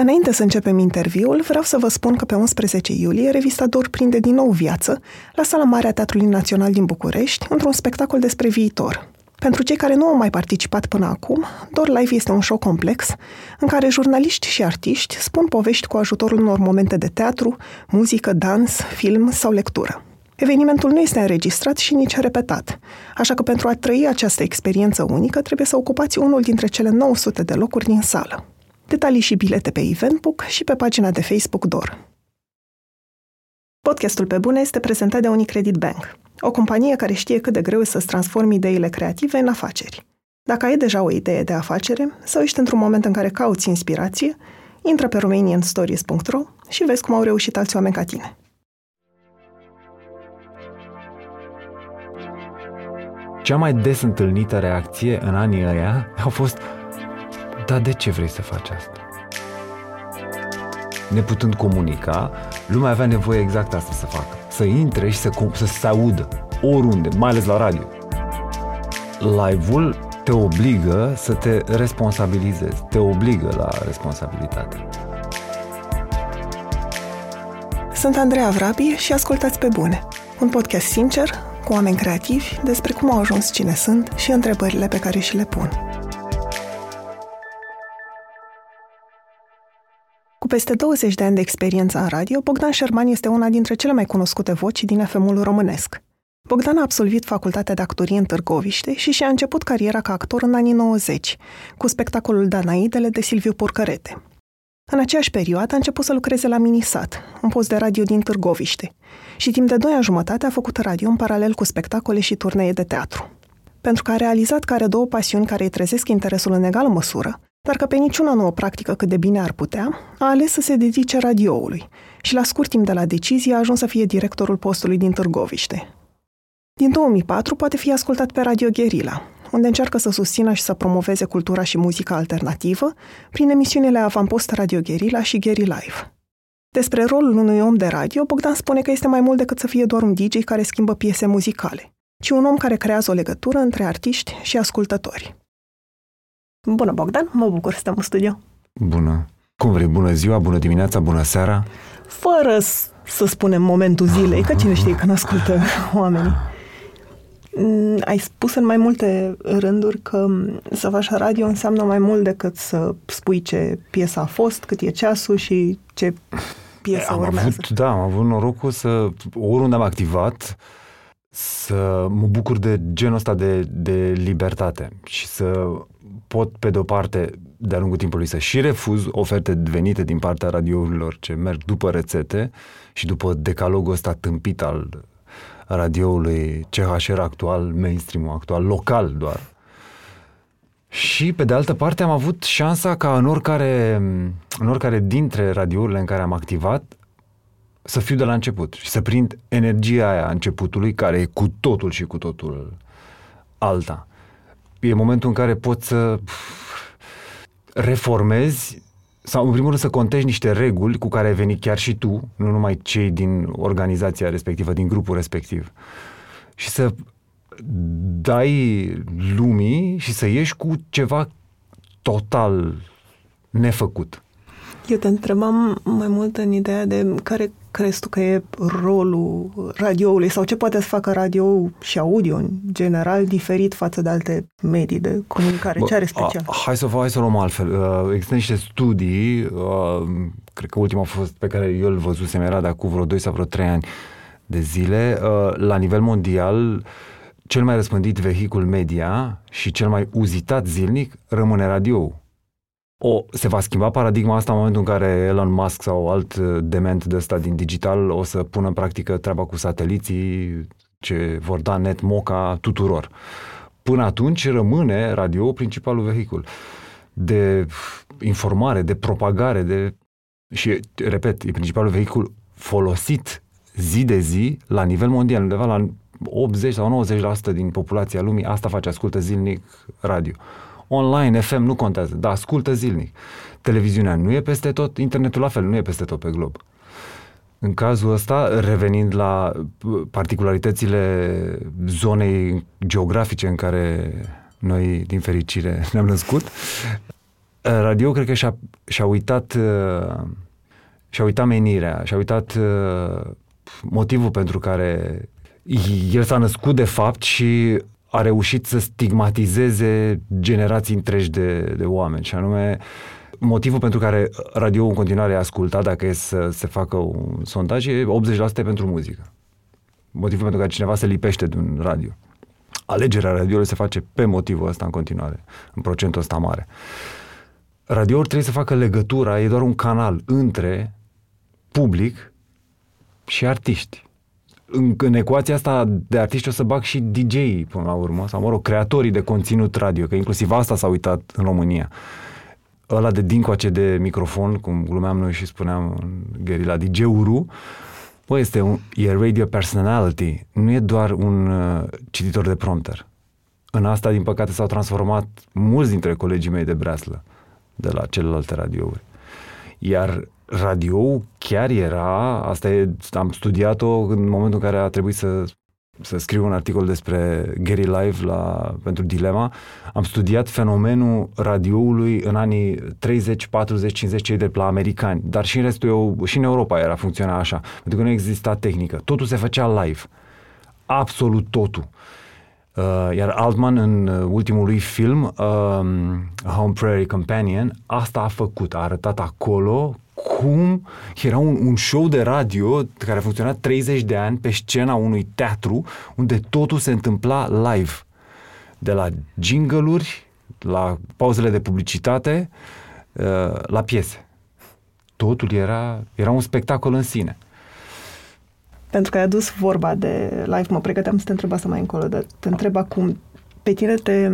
Înainte să începem interviul, vreau să vă spun că pe 11 iulie revista Dor prinde din nou viață la Sala Mare a Teatrului Național din București, într-un spectacol despre viitor. Pentru cei care nu au mai participat până acum, Dor Live este un show complex în care jurnaliști și artiști spun povești cu ajutorul unor momente de teatru, muzică, dans, film sau lectură. Evenimentul nu este înregistrat și nici repetat, așa că pentru a trăi această experiență unică trebuie să ocupați unul dintre cele 900 de locuri din sală. Detalii și bilete pe Eventbook și pe pagina de Facebook DOR. Podcastul Pe Bune este prezentat de Unicredit Bank, o companie care știe cât de greu să-ți transformi ideile creative în afaceri. Dacă ai deja o idee de afacere sau ești într-un moment în care cauți inspirație, intră pe romanianstories.ro și vezi cum au reușit alți oameni ca tine. Cea mai des întâlnită reacție în anii ăia a fost Dar de ce vrei să faci asta? Neputând comunica, lumea avea nevoie exact asta să facă. Să intre și să, să se audă oriunde, mai ales la radio. Live-ul te obligă să te responsabilizezi, te obligă la responsabilitate. Sunt Andreea Vrabi și ascultați pe bune. Un podcast sincer, cu oameni creativi, despre cum au ajuns cine sunt și întrebările pe care și le pun. Peste 20 de ani de experiență în radio, Bogdan Șerman este una dintre cele mai cunoscute voci din FM-ul românesc. Bogdan a absolvit facultatea de actorie în Târgoviște și și-a început cariera ca actor în anii 90, cu spectacolul Danaidele de Silviu Porcărete. În aceeași perioadă a început să lucreze la Minisat, un post de radio din Târgoviște, și timp de doi ani jumătate a făcut radio în paralel cu spectacole și turnee de teatru. Pentru că a realizat că are două pasiuni care îi trezesc interesul în egală măsură, dar că pe niciuna nu o practică cât de bine ar putea, a ales să se dedice radioului și la scurt timp de la decizie a ajuns să fie directorul postului din Târgoviște. Din 2004 poate fi ascultat pe Radio Guerilla, unde încearcă să susțină și să promoveze cultura și muzica alternativă prin emisiunile Avampost Radio Guerilla și Geri Live. Despre rolul unui om de radio, Bogdan spune că este mai mult decât să fie doar un DJ care schimbă piese muzicale, ci un om care creează o legătură între artiști și ascultători. Bună, Bogdan! Mă bucur să stăm în studio. Bună! Cum vrei? Bună ziua, bună dimineața, bună seara? Fără să spunem momentul zilei, că cine știe când ascultă oamenii. Mm, ai spus în mai multe rânduri că să faci radio înseamnă mai mult decât să spui ce piesă a fost, cât e ceasul și ce piesă am urmează. Avut, da, am avut norocul să, oriunde am activat, să mă bucur de genul ăsta de, de libertate și să pot, pe de-o parte, de-a lungul timpului să și refuz oferte venite din partea radiourilor ce merg după rețete și după decalogul ăsta tâmpit al radioului CHR actual, mainstream actual, local doar. Și, pe de altă parte, am avut șansa ca în oricare, în oricare dintre radiourile în care am activat să fiu de la început și să prind energia aia a începutului, care e cu totul și cu totul alta. E momentul în care poți să reformezi sau în primul rând să contești niște reguli cu care ai venit chiar și tu, nu numai cei din organizația respectivă, din grupul respectiv. Și să dai lumii și să ieși cu ceva total nefăcut. Eu te întrebam mai mult în ideea de care crezi tu că e rolul radioului sau ce poate să facă radio și audio în general diferit față de alte medii de comunicare? Bă, ce are special? A, hai să, hai să luăm altfel. Uh, există niște studii, uh, cred că ultima a fost pe care eu îl văzusem era de acum vreo 2 sau vreo 3 ani de zile. Uh, la nivel mondial, cel mai răspândit vehicul media și cel mai uzitat zilnic rămâne radio o, se va schimba paradigma asta în momentul în care Elon Musk sau alt uh, dement de ăsta din digital o să pună în practică treaba cu sateliții ce vor da net moca tuturor. Până atunci rămâne radio principalul vehicul de informare, de propagare, de și, repet, e principalul vehicul folosit zi de zi la nivel mondial, undeva la 80 sau 90% din populația lumii, asta face, ascultă zilnic radio online, FM, nu contează, dar ascultă zilnic. Televiziunea nu e peste tot, internetul la fel, nu e peste tot pe glob. În cazul ăsta, revenind la particularitățile zonei geografice în care noi, din fericire, ne-am născut, radio cred că și-a, și-a uitat și-a uitat menirea, și-a uitat motivul pentru care el s-a născut de fapt și a reușit să stigmatizeze generații întregi de, de oameni și anume motivul pentru care radio în continuare e ascultat, dacă e să se facă un sondaj, e 80% pentru muzică. Motivul pentru care cineva se lipește de un radio. Alegerea radioului se face pe motivul ăsta în continuare, în procentul ăsta mare. Radioul trebuie să facă legătura, e doar un canal între public și artiști în, în ecuația asta de artiști o să bag și DJ până la urmă, sau mă rog, creatorii de conținut radio, că inclusiv asta s-a uitat în România. Ăla de dincoace de microfon, cum glumeam noi și spuneam în Gherila, DJ-uru, bă, este un, e radio personality, nu e doar un uh, cititor de prompter. În asta, din păcate, s-au transformat mulți dintre colegii mei de breaslă de la celelalte radiouri. Iar radio chiar era, asta e, am studiat-o în momentul în care a trebuit să să scriu un articol despre Gary Live la, pentru Dilema, am studiat fenomenul radioului în anii 30, 40, 50, cei de la americani, dar și în restul, eu, și în Europa era funcționa așa, pentru că nu exista tehnică. Totul se făcea live. Absolut totul. Uh, iar Altman, în ultimul lui film, uh, Home Prairie Companion, asta a făcut. A arătat acolo cum era un, un show de radio care a funcționat 30 de ani pe scena unui teatru unde totul se întâmpla live. De la jingle-uri, la pauzele de publicitate, uh, la piese. Totul era, era un spectacol în sine. Pentru că ai adus vorba de live, mă pregăteam să te întreb asta mai încolo, dar te întreb acum, pe tine te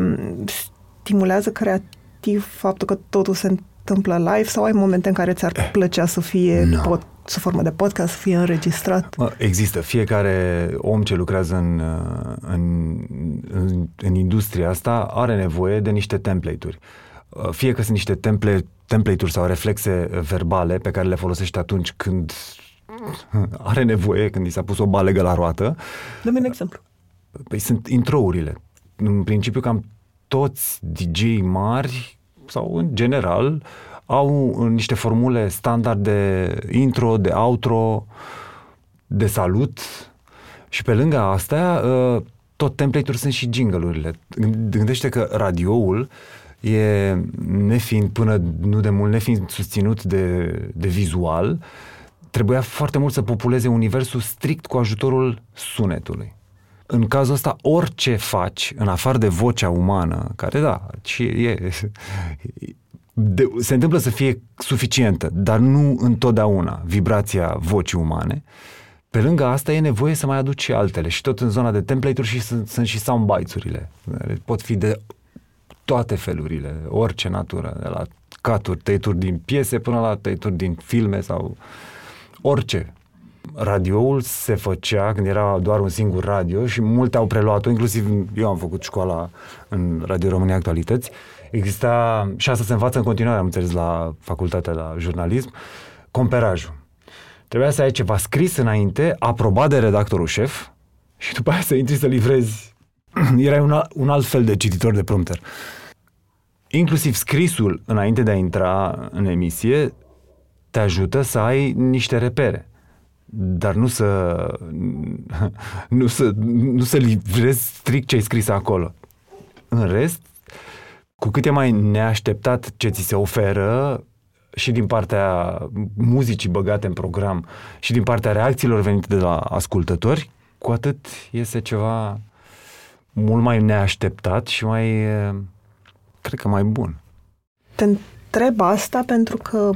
stimulează creativ faptul că totul se întâmplă live sau ai momente în care ți-ar eh, plăcea să fie no. pot, sub formă de podcast, să fie înregistrat? Există. Fiecare om ce lucrează în, în, în, în industria asta are nevoie de niște template-uri. Fie că sunt niște template, template-uri sau reflexe verbale pe care le folosești atunci când are nevoie, când i s-a pus o balegă la roată. Dă-mi un exemplu. Păi sunt intro-urile. În principiu cam toți DJ mari sau în general au niște formule standard de intro, de outro, de salut și pe lângă astea ă, tot template-uri sunt și jingle-urile. Gândește că radioul e nefiind până nu de mult, nefiind susținut de, de vizual, trebuia foarte mult să populeze universul strict cu ajutorul sunetului în cazul ăsta, orice faci, în afară de vocea umană, care da, și e, de, se întâmplă să fie suficientă, dar nu întotdeauna vibrația vocii umane, pe lângă asta e nevoie să mai aduci și altele și tot în zona de template-uri și sunt, sunt și soundbites-urile. Pot fi de toate felurile, orice natură, de la caturi, tăituri din piese până la tăituri din filme sau orice radioul se făcea când era doar un singur radio și multe au preluat-o, inclusiv eu am făcut școala în Radio România Actualități. Exista, și asta se învață în continuare, am înțeles, la facultatea la jurnalism, comperajul. Trebuia să ai ceva scris înainte, aprobat de redactorul șef și după aia să intri să livrezi. Erai un, un alt fel de cititor de prompter. Inclusiv scrisul înainte de a intra în emisie te ajută să ai niște repere dar nu să nu să, nu să livrezi strict ce ai scris acolo. În rest, cu cât e mai neașteptat ce ți se oferă și din partea muzicii băgate în program și din partea reacțiilor venite de la ascultători, cu atât iese ceva mult mai neașteptat și mai, cred că mai bun. Te întreb asta pentru că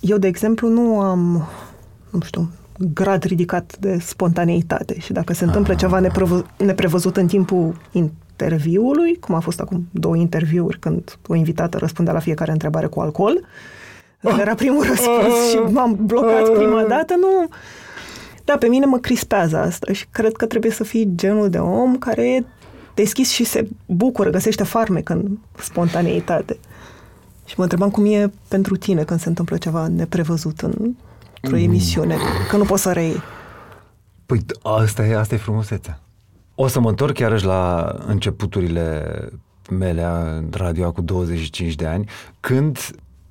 eu, de exemplu, nu am nu știu, grad ridicat de spontaneitate și dacă se întâmplă ceva ah. neprevă- neprevăzut în timpul interviului, cum a fost acum două interviuri când o invitată răspundea la fiecare întrebare cu alcool, ah. era primul răspuns și ah. m-am blocat prima dată, nu... Da, pe mine mă crispează asta și cred că trebuie să fii genul de om care e deschis și se bucură, găsește farmec în spontaneitate. Și mă întrebam cum e pentru tine când se întâmplă ceva neprevăzut în într-o mm. emisiune, că nu poți să reiei. Păi asta e, asta e frumusețea. O să mă întorc chiar la începuturile Melea, radio cu 25 de ani, când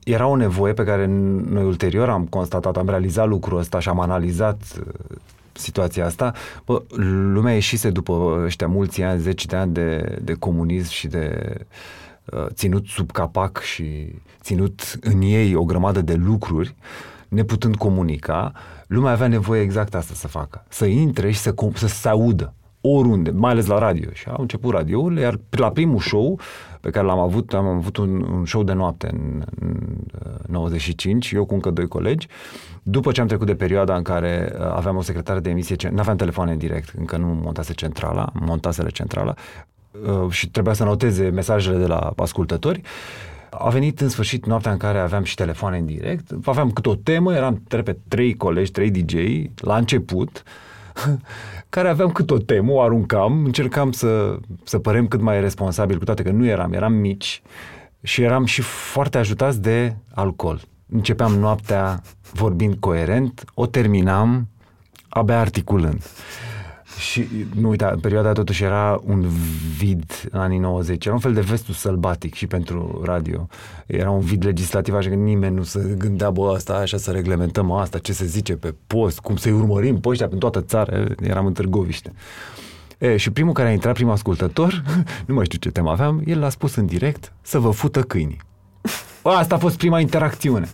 era o nevoie pe care noi ulterior am constatat, am realizat lucrul ăsta și am analizat uh, situația asta, bă, lumea ieșise după ăștia mulți ani, zeci de ani de, de comunism și de uh, ținut sub capac și ținut în ei o grămadă de lucruri, neputând comunica, lumea avea nevoie exact asta să facă. Să intre și să, să se audă oriunde, mai ales la radio. Și au început radiourile, iar la primul show pe care l-am avut, am avut un, un show de noapte în, în 95, eu cu încă doi colegi, după ce am trecut de perioada în care uh, aveam o secretară de emisie, nu aveam telefoane în direct, încă nu montase centrala, montasele centrala, uh, și trebuia să noteze mesajele de la ascultători, a venit în sfârșit noaptea în care aveam și telefoane în direct, aveam câte o temă, eram, repet, trei colegi, trei DJ la început, care aveam cât o temă, o aruncam, încercam să, să părem cât mai responsabil, cu toate că nu eram, eram mici și eram și foarte ajutați de alcool. Începeam noaptea vorbind coerent, o terminam abia articulând. Și, nu uita, în perioada totuși era un vid în anii 90. Era un fel de vestul sălbatic și pentru radio. Era un vid legislativ, așa că nimeni nu se gândea, bă, asta, așa să reglementăm asta, ce se zice pe post, cum să-i urmărim pe ăștia în toată țara. Eram în Târgoviște. E, și primul care a intrat, primul ascultător, nu mai știu ce temă aveam, el l-a spus în direct să vă fută câinii. Asta a fost prima interacțiune.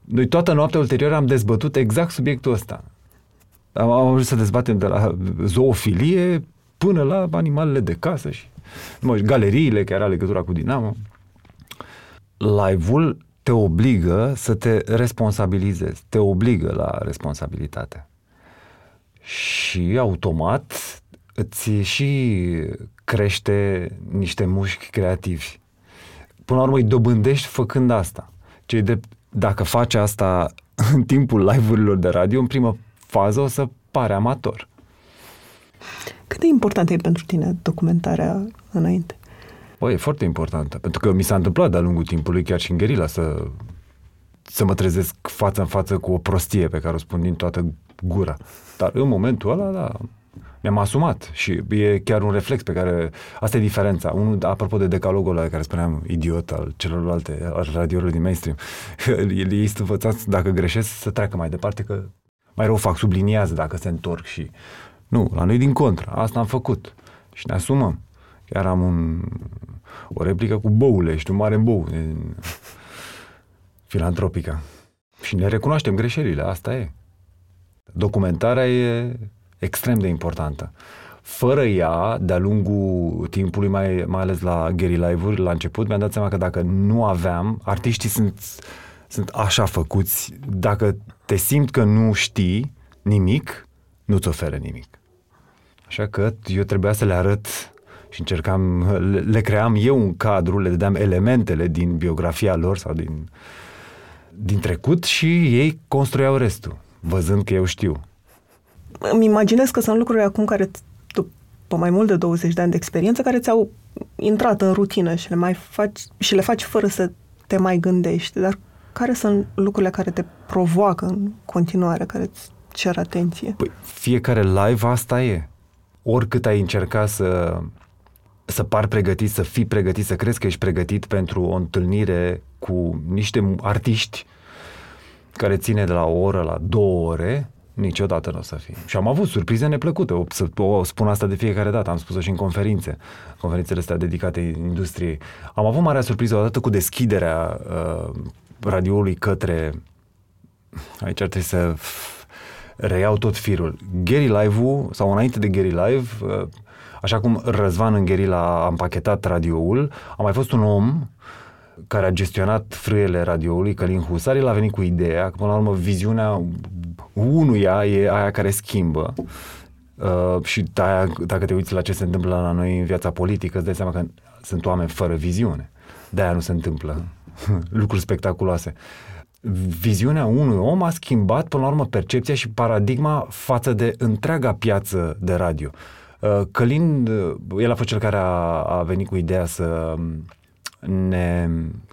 Noi toată noaptea ulterior am dezbătut exact subiectul ăsta. Am, am ajuns să dezbatem de la zoofilie până la animalele de casă și mă, galeriile care au legătura cu Dinamo. Live-ul te obligă să te responsabilizezi, te obligă la responsabilitate. Și automat îți și crește niște mușchi creativi. Până la urmă îi dobândești făcând asta. Ce de, dacă faci asta în timpul live-urilor de radio, în primă fază o să pare amator. Cât de importantă e pentru tine documentarea înainte? Băi, e foarte importantă, pentru că mi s-a întâmplat de-a lungul timpului, chiar și în gherila, să, să mă trezesc față în față cu o prostie pe care o spun din toată gura. Dar în momentul ăla, da, mi-am asumat și e chiar un reflex pe care... Asta e diferența. Unul, apropo de decalogul ăla care spuneam idiot al celorlalte, al radiourilor din mainstream, ei sunt învățați, dacă greșesc, să treacă mai departe, că mai rău fac, subliniază dacă se întorc și... Nu, la noi din contră. Asta am făcut. Și ne asumăm. Chiar am un, o replică cu băule, știu, mare bou. Filantropica. Și ne recunoaștem greșelile, asta e. Documentarea e extrem de importantă. Fără ea, de-a lungul timpului, mai, mai ales la Gary Live-uri, la început, mi-am dat seama că dacă nu aveam, artiștii sunt sunt așa făcuți. Dacă te simți că nu știi nimic, nu-ți oferă nimic. Așa că eu trebuia să le arăt și încercam, le, le cream eu un cadru, le dădeam elementele din biografia lor sau din, din trecut și ei construiau restul, văzând că eu știu. Îmi imaginez că sunt lucruri acum care, după mai mult de 20 de ani de experiență, care ți-au intrat în rutină și le mai faci și le faci fără să te mai gândești. Dar care sunt lucrurile care te provoacă în continuare, care îți cer atenție? Păi, fiecare live asta e. Oricât ai încercat să, să par pregătit, să fii pregătit, să crezi că ești pregătit pentru o întâlnire cu niște artiști care ține de la o oră la două ore, niciodată nu o să fie. Și am avut surprize neplăcute. O, să, o spun asta de fiecare dată. Am spus-o și în conferințe. Conferințele astea dedicate industriei. Am avut marea surpriză odată cu deschiderea uh, radioului către... Aici ar trebui să reiau tot firul. Gary Live-ul, sau înainte de Gary Live, uh, așa cum Răzvan în Gherila a împachetat radioul, a mai fost un om care a gestionat frâiele radioului, Călin Husar, el a venit cu ideea că, până la urmă, viziunea unuia e aia care schimbă. Uh, și aia, dacă te uiți la ce se întâmplă la noi în viața politică, îți dai seama că sunt oameni fără viziune. De-aia nu se întâmplă lucruri spectaculoase. Viziunea unui om a schimbat, până la urmă, percepția și paradigma față de întreaga piață de radio. Uh, Călin, uh, el a fost cel care a, a venit cu ideea să um, ne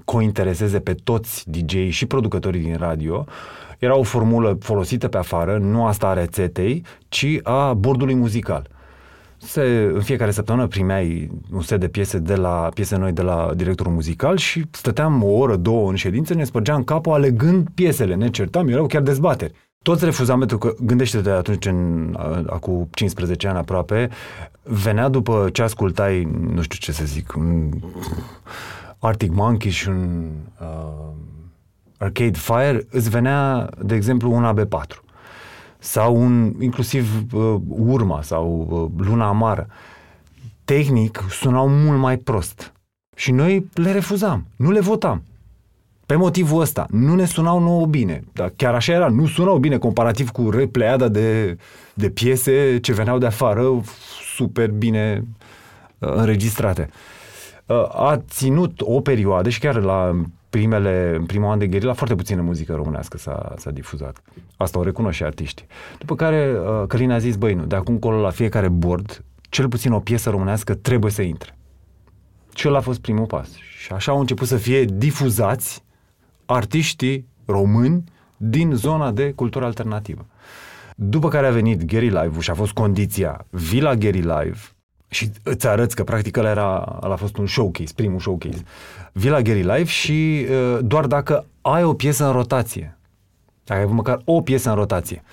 cointereseze pe toți dj și producătorii din radio. Era o formulă folosită pe afară, nu asta a rețetei, ci a bordului muzical. Se, în fiecare săptămână primeai un set de piese de la piese noi de la directorul muzical și stăteam o oră, două în ședință, ne spărgeam capul alegând piesele, ne certam, erau chiar dezbateri. Toți refuzam pentru că, gândește-te atunci, în, acum 15 ani aproape, venea după ce ascultai, nu știu ce să zic, un Arctic Monkey și un uh, Arcade Fire, îți venea, de exemplu, un AB4 sau un, inclusiv uh, Urma sau uh, Luna Amară. Tehnic sunau mult mai prost. Și noi le refuzam, nu le votam. Pe motivul ăsta, nu ne sunau nouă bine. Dar chiar așa era, nu sunau bine comparativ cu repleada de, de piese ce veneau de afară, super bine uh, înregistrate. Uh, a ținut o perioadă și chiar la primele, în primul an de gherila, foarte puțină muzică românească s-a, s-a difuzat. Asta o recunosc și artiștii. După care uh, Călin a zis, băi nu, de acum încolo la fiecare board, cel puțin o piesă românească trebuie să intre. Și ăla a fost primul pas. Și așa au început să fie difuzați artiștii români din zona de cultură alternativă. După care a venit Gary Live și a fost condiția Villa Gary Live și îți arăți că practic ăla, era, ăla a fost un showcase, primul showcase. Villa Gary Live și uh, doar dacă ai o piesă în rotație, dacă ai avut măcar o piesă în rotație,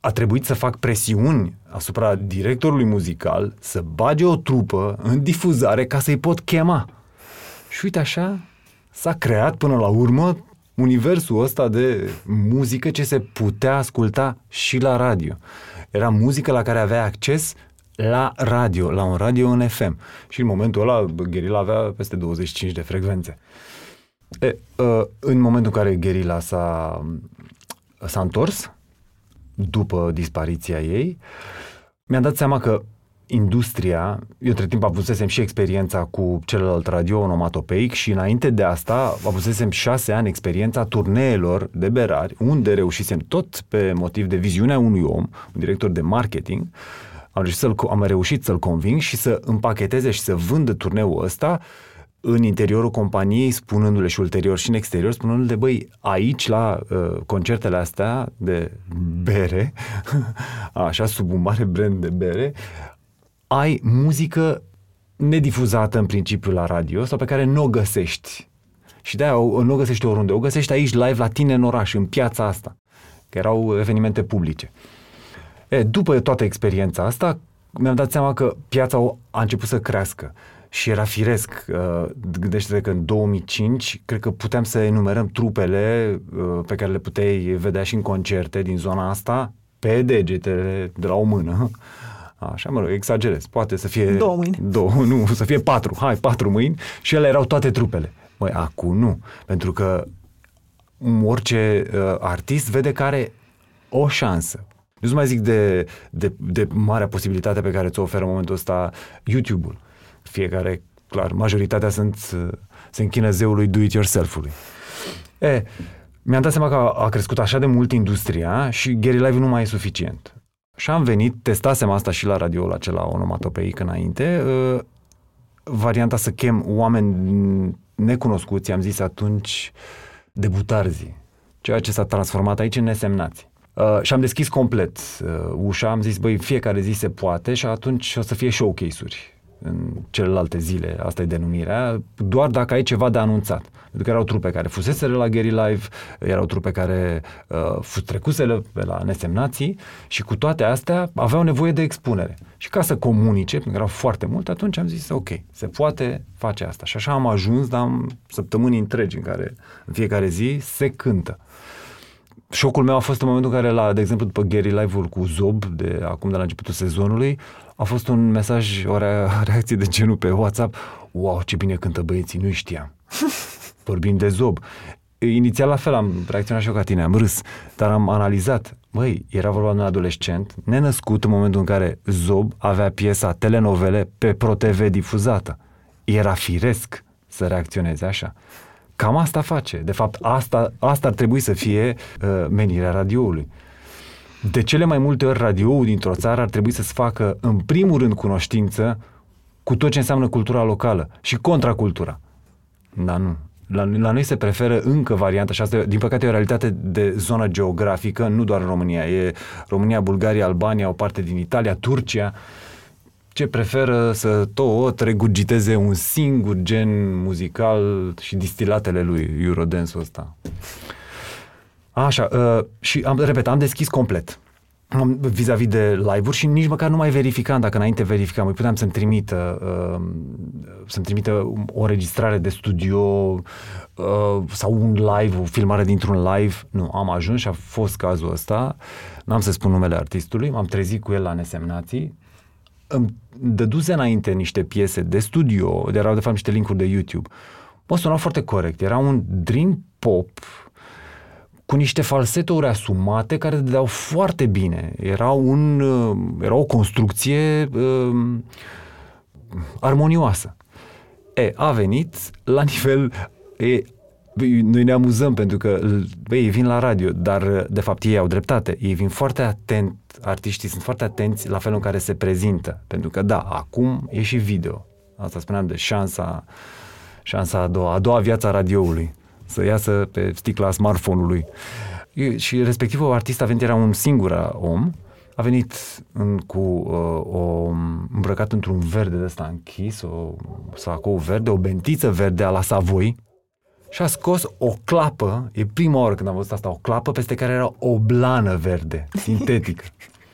a trebuit să fac presiuni asupra directorului muzical să bage o trupă în difuzare ca să-i pot chema. Și uite așa s-a creat până la urmă universul ăsta de muzică ce se putea asculta și la radio. Era muzică la care avea acces la radio, la un radio în FM. Și în momentul ăla, Gherila avea peste 25 de frecvențe. E, uh, în momentul în care Gherila s-a, s-a întors, după dispariția ei, mi-am dat seama că industria, eu între timp avusesem și experiența cu celălalt radio onomatopeic și înainte de asta avusesem șase ani experiența turneelor de berari, unde reușisem tot pe motiv de viziunea unui om, un director de marketing, am reușit să-l, am reușit să-l conving și să împacheteze și să vândă turneul ăsta în interiorul companiei, spunându-le și ulterior și în exterior, spunându-le, băi, aici la uh, concertele astea de bere, așa, sub un mare brand de bere, ai muzică nedifuzată în principiu la radio sau pe care nu o găsești. Și de-aia nu o găsești oriunde, o găsești aici live la tine în oraș, în piața asta, că erau evenimente publice. E, după toată experiența asta, mi-am dat seama că piața a început să crească și era firesc. Uh, gândește-te că în 2005, cred că puteam să enumerăm trupele uh, pe care le puteai vedea și în concerte din zona asta pe degetele de la o mână. Așa, mă rog, exagerez. Poate să fie... Două mâini. Două, nu, să fie patru. Hai, patru mâini. Și ele erau toate trupele. Măi, acum nu. Pentru că orice uh, artist vede că are o șansă. Nu mai zic de, de, de marea posibilitate pe care ți-o oferă în momentul ăsta YouTube-ul. Fiecare, clar, majoritatea sunt, se închină zeului do-it-yourself-ului. E, mi-am dat seama că a, a crescut așa de mult industria și Gary Live nu mai e suficient. Și am venit, testasem asta și la radioul acela onomatopeic înainte, uh, varianta să chem oameni necunoscuți, am zis atunci debutarzi, ceea ce s-a transformat aici în nesemnați. Uh, și am deschis complet uh, ușa, am zis, băi, fiecare zi se poate și atunci o să fie showcase-uri în celelalte zile, asta e denumirea, doar dacă ai ceva de anunțat. Pentru că erau trupe care fuseseră la Gary Live, erau trupe care uh, trecuseră pe la nesemnații și cu toate astea aveau nevoie de expunere. Și ca să comunice, pentru că erau foarte multe, atunci am zis, ok, se poate face asta. Și așa am ajuns, dar am săptămâni întregi în care în fiecare zi se cântă. Șocul meu a fost în momentul în care, la, de exemplu, după Gary Live-ul cu Zob, de acum de la începutul sezonului, a fost un mesaj, o reacție de genul pe WhatsApp, wow, ce bine cântă băieții, nu știam. Vorbim de Zob. Inițial la fel am reacționat și eu ca tine, am râs, dar am analizat. Măi, era vorba de un adolescent nenăscut în momentul în care Zob avea piesa telenovele pe ProTV difuzată. Era firesc să reacționeze așa. Cam asta face. De fapt, asta, asta ar trebui să fie uh, menirea radioului. De cele mai multe ori, radioul dintr-o țară ar trebui să-ți facă, în primul rând, cunoștință cu tot ce înseamnă cultura locală și contracultura. Dar nu. La, la noi se preferă încă varianta și asta, din păcate, e o realitate de zonă geografică, nu doar în România. E România, Bulgaria, Albania, o parte din Italia, Turcia. Ce preferă să tot regurgiteze un singur gen muzical și distilatele lui Eurodance-ul ăsta. Așa, uh, și am, repet, am deschis complet vis-a-vis de live-uri și nici măcar nu mai verificam, dacă înainte verificam, îi puteam să-mi trimită, uh, să-mi trimită o registrare de studio uh, sau un live, o filmare dintr-un live. Nu, am ajuns și a fost cazul ăsta. N-am să spun numele artistului, m-am trezit cu el la nesemnații. Îmi dăduse înainte niște piese de studio, erau de fapt niște linkuri de YouTube. Mă sunau foarte corect. Era un dream pop cu niște falsetouri asumate care dădeau foarte bine. Era, un, uh, era o construcție uh, armonioasă. E, a venit la nivel... E, noi ne amuzăm pentru că bă, ei vin la radio, dar de fapt ei au dreptate. Ei vin foarte atent, artiștii sunt foarte atenți la felul în care se prezintă. Pentru că da, acum e și video. Asta spuneam de șansa, șansa a doua, a doua viață a radioului să iasă pe sticla smartphone-ului. Și respectivul artist a venit, era un singur om, a venit în, cu uh, o, îmbrăcat într-un verde de ăsta închis, o sacou verde, o bentiță verde a la Savoi și a scos o clapă, e prima oară când am văzut asta, o clapă peste care era o blană verde, sintetică.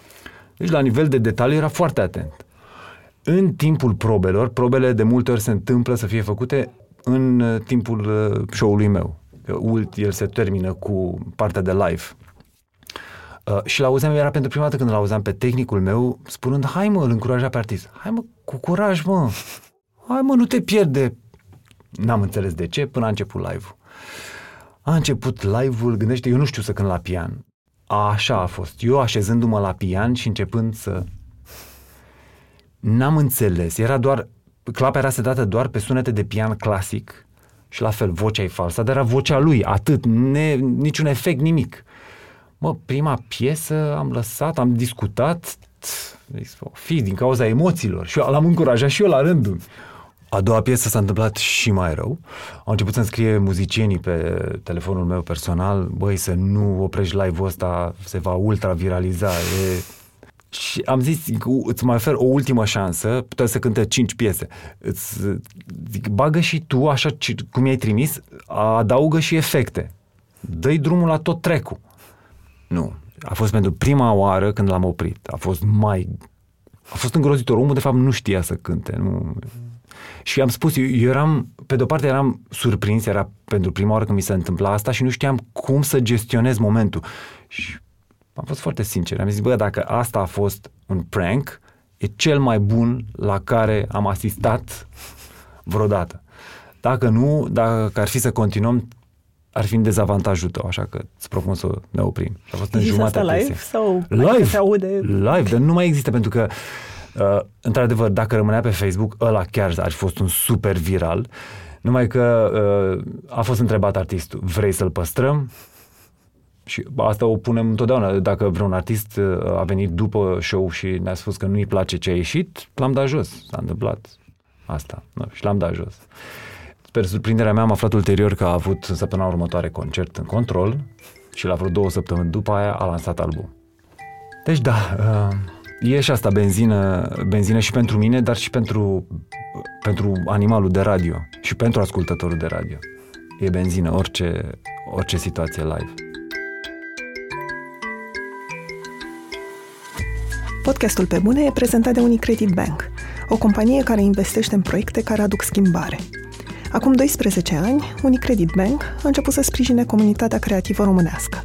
Deci la nivel de detaliu era foarte atent. În timpul probelor, probele de multe ori se întâmplă să fie făcute în uh, timpul uh, show-ului meu. El se termină cu partea de live. Uh, și l-auzeam, era pentru prima dată când l-auzeam pe tehnicul meu spunând, hai mă, îl încuraja pe artist. Hai mă, cu curaj mă. Hai mă, nu te pierde. N-am înțeles de ce până a început live-ul. A început live-ul, gândește, eu nu știu să cânt la pian. Așa a fost. Eu așezându-mă la pian și începând să... N-am înțeles. Era doar clapa era setată doar pe sunete de pian clasic și la fel, vocea e falsă, dar era vocea lui, atât, ne, niciun efect, nimic. Mă, prima piesă am lăsat, am discutat, fi din cauza emoțiilor și l-am încurajat și eu la rândul. A doua piesă s-a întâmplat și mai rău. Au început să-mi scrie muzicienii pe telefonul meu personal, băi, să nu oprești live-ul ăsta, se va ultra-viraliza, e și am zis, îți mai ofer o ultimă șansă, puteți să cânte cinci piese. Îți zic, bagă și tu, așa cum i-ai trimis, adaugă și efecte. Dă-i drumul la tot trecul. Nu. A fost pentru prima oară când l-am oprit. A fost mai... A fost îngrozitor. Omul, de fapt, nu știa să cânte. Nu... Și am spus, eu, eu eram, pe de-o parte eram surprins, era pentru prima oară când mi se întâmpla asta și nu știam cum să gestionez momentul. Și am fost foarte sincer. Am zis, bă, dacă asta a fost un prank, e cel mai bun la care am asistat vreodată. Dacă nu, dacă ar fi să continuăm, ar fi în dezavantajul tău, așa că îți propun să ne oprim. A fost în jumătate asta live sau live, se aude? Live, dar nu mai există pentru că uh, într-adevăr, dacă rămânea pe Facebook, ăla chiar ar fi fost un super viral, numai că uh, a fost întrebat artistul, vrei să-l păstrăm? Și asta o punem întotdeauna. Dacă vreun artist uh, a venit după show și ne-a spus că nu-i place ce a ieșit, l-am dat jos. S-a întâmplat asta. Nu, și l-am dat jos. Sper surprinderea mea am aflat ulterior că a avut în săptămâna următoare concert în control și la vreo două săptămâni după aia a lansat album. Deci da, uh, e și asta benzină, benzină și pentru mine, dar și pentru, pentru animalul de radio și pentru ascultătorul de radio. E benzină orice, orice situație live. Podcastul Pe Bune e prezentat de Unicredit Bank, o companie care investește în proiecte care aduc schimbare. Acum 12 ani, Unicredit Bank a început să sprijine comunitatea creativă românească.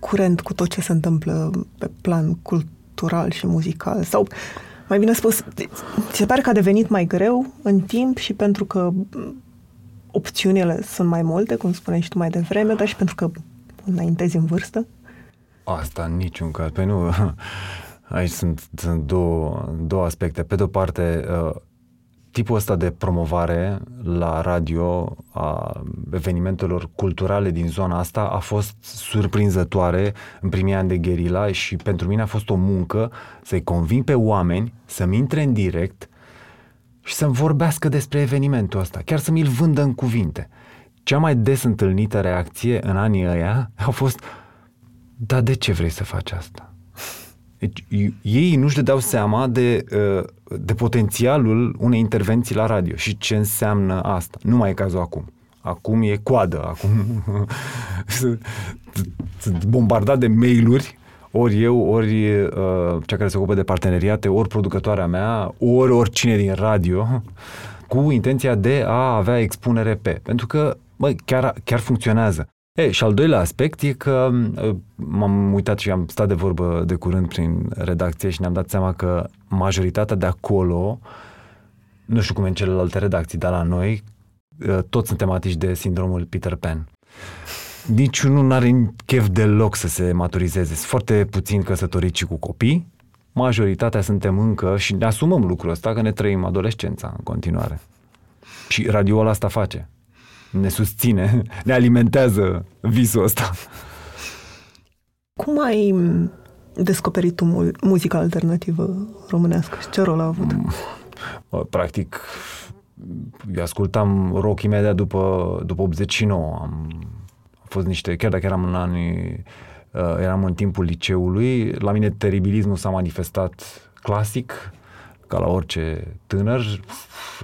curent cu tot ce se întâmplă pe plan cultural și muzical? Sau, mai bine spus, ți se pare că a devenit mai greu în timp și pentru că opțiunile sunt mai multe, cum spuneai și tu mai devreme, dar și pentru că înaintezi în vârstă? Asta în niciun caz. Păi nu, aici sunt, sunt două, două aspecte. Pe de-o parte, uh, tipul ăsta de promovare la radio a evenimentelor culturale din zona asta a fost surprinzătoare în primii ani de gherila și pentru mine a fost o muncă să-i conving pe oameni să-mi intre în direct și să-mi vorbească despre evenimentul ăsta, chiar să mi-l vândă în cuvinte. Cea mai des întâlnită reacție în anii ăia a fost dar de ce vrei să faci asta? Deci, ei nu-și dădeau seama de, uh, de potențialul unei intervenții la radio și ce înseamnă asta. Nu mai e cazul acum. Acum e coadă, acum sunt bombardat de mail-uri, ori eu, ori uh, cea care se ocupă de parteneriate, ori producătoarea mea, ori oricine din radio, cu intenția de a avea expunere pe. Pentru că, bă, chiar, chiar funcționează. E, și al doilea aspect e că m-am uitat și am stat de vorbă de curând prin redacție și ne-am dat seama că majoritatea de acolo, nu știu cum e în celelalte redacții, dar la noi, toți sunt tematici de sindromul Peter Pan. Niciunul nu are chef deloc să se maturizeze. Sunt foarte puțin căsătoriți cu copii. Majoritatea suntem încă și ne asumăm lucrul ăsta că ne trăim adolescența în continuare. Și radioul asta face ne susține, ne alimentează visul ăsta. Cum ai descoperit tu muzica alternativă românească și ce rol a avut? Mm, practic, eu ascultam rock imediat după, după 89. Am, a fost niște, chiar dacă eram în anii, uh, eram în timpul liceului, la mine teribilismul s-a manifestat clasic, ca la orice tânăr.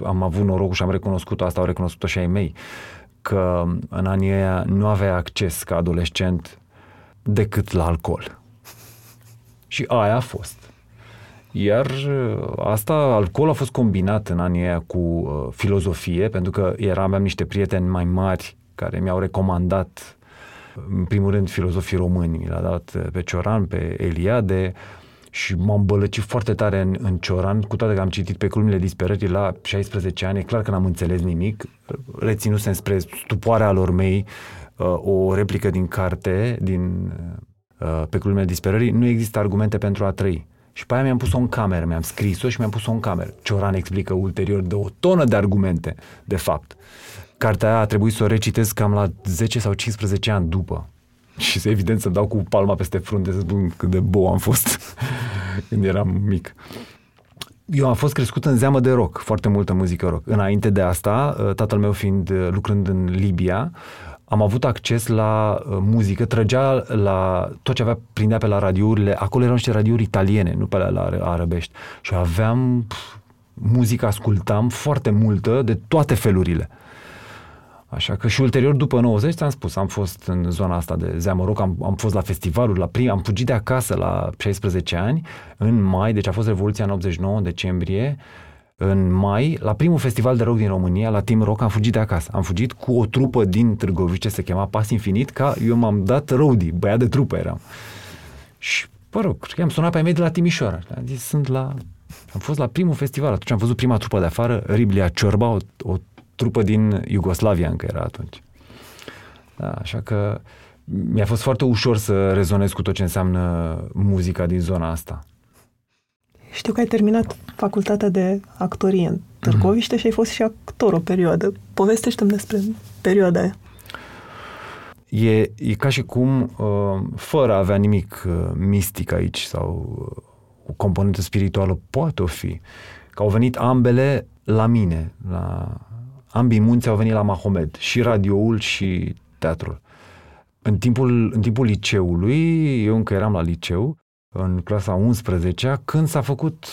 Am avut norocul și am recunoscut asta, au recunoscut-o și ai mei. Uh, că în anii aia nu avea acces ca adolescent decât la alcool. Și aia a fost. Iar uh, asta, alcool a fost combinat în anii aia cu uh, filozofie, pentru că era, aveam niște prieteni mai mari care mi-au recomandat, în primul rând, filozofii români. Mi l-a dat pe Cioran, pe Eliade, și m-am bălăcit foarte tare în, în Cioran, cu toate că am citit pe culmile disperării la 16 ani, e clar că n-am înțeles nimic, reținusem spre stupoarea lor mei uh, o replică din carte, din uh, pe culmile disperării, nu există argumente pentru a trăi. Și pe aia mi-am pus-o în cameră, mi-am scris-o și mi-am pus-o în cameră. Cioran explică ulterior de o tonă de argumente, de fapt. Cartea aia a trebuit să o recitesc cam la 10 sau 15 ani după și să evident să dau cu palma peste frunte să spun cât de bo am fost când eram mic. Eu am fost crescut în zeamă de rock, foarte multă muzică rock. Înainte de asta, ă, tatăl meu fiind ă, lucrând în Libia, am avut acces la ă, muzică, trăgea la tot ce avea, prindea pe la radiourile, acolo erau niște radiouri italiene, nu pe la, la arăbești. Și aveam, pf, muzică ascultam foarte multă de toate felurile. Așa că și ulterior, după 90, ți-am spus, am fost în zona asta de Zeamăroc, am, am fost la festivaluri, la prim, am fugit de acasă la 16 ani, în mai, deci a fost Revoluția în 89, decembrie, în mai, la primul festival de rock din România, la Team Rock, am fugit de acasă. Am fugit cu o trupă din Târgoviște, se chema Pas Infinit, ca eu m-am dat roadie, băiat de trupă eram. Și, mă rog, am sunat pe mei de la Timișoara. Am zis, sunt la... Am fost la primul festival, atunci am văzut prima trupă de afară, Riblia Ciorba, o, o trupă din Iugoslavia încă era atunci. Da, așa că mi-a fost foarte ușor să rezonez cu tot ce înseamnă muzica din zona asta. Știu că ai terminat facultatea de actorie în Târgoviște mm-hmm. și ai fost și actor o perioadă. Povestește-mi despre perioada aia. E, e ca și cum, uh, fără a avea nimic uh, mistic aici sau uh, o componentă spirituală, poate o fi, că au venit ambele la mine, la ambii munți au venit la Mahomed, și radioul și teatrul. În timpul, în timpul liceului, eu încă eram la liceu, în clasa 11 când s-a făcut